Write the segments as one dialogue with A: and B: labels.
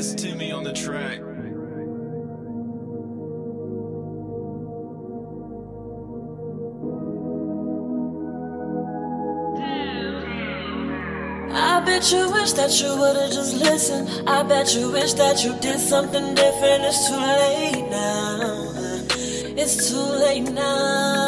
A: the track.
B: I bet you wish that you would've just listened. I bet you wish that you did something different. It's too late now. It's too late now.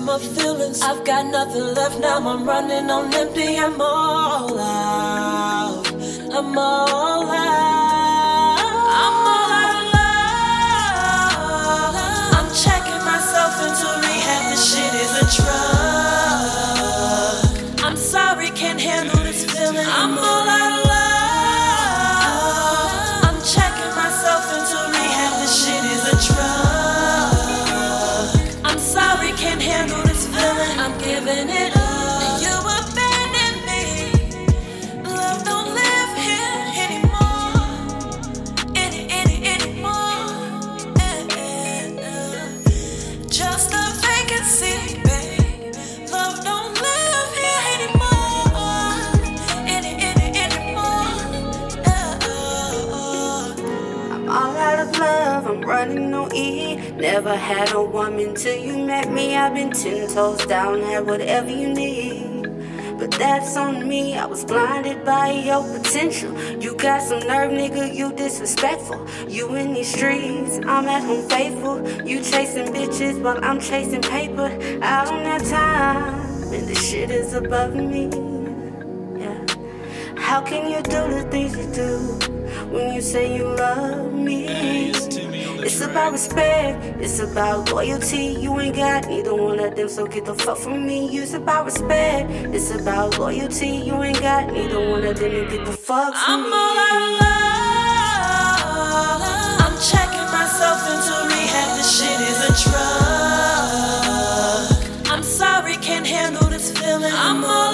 B: My feelings. I've got nothing left now. I'm running on empty. I'm all out. I'm all out. Can't handle this feeling. I'm giving it
C: running on E. Never had a woman till you met me. I've been ten toes down, had whatever you need. But that's on me, I was blinded by your potential. You got some nerve, nigga, you disrespectful. You in these streets, I'm at home faithful. You chasing bitches while I'm chasing paper. I don't have time, and this shit is above me. Yeah. How can you do the things you do when you say you love me? About respect, it's about loyalty. You ain't got neither one of them, so get the fuck from me. It's about respect, it's about loyalty. You ain't got neither one of them, and get the fuck from
B: I'm
C: me.
B: all out of love. I'm checking myself into rehab. This shit is a drug. I'm sorry, can't handle this feeling. I'm all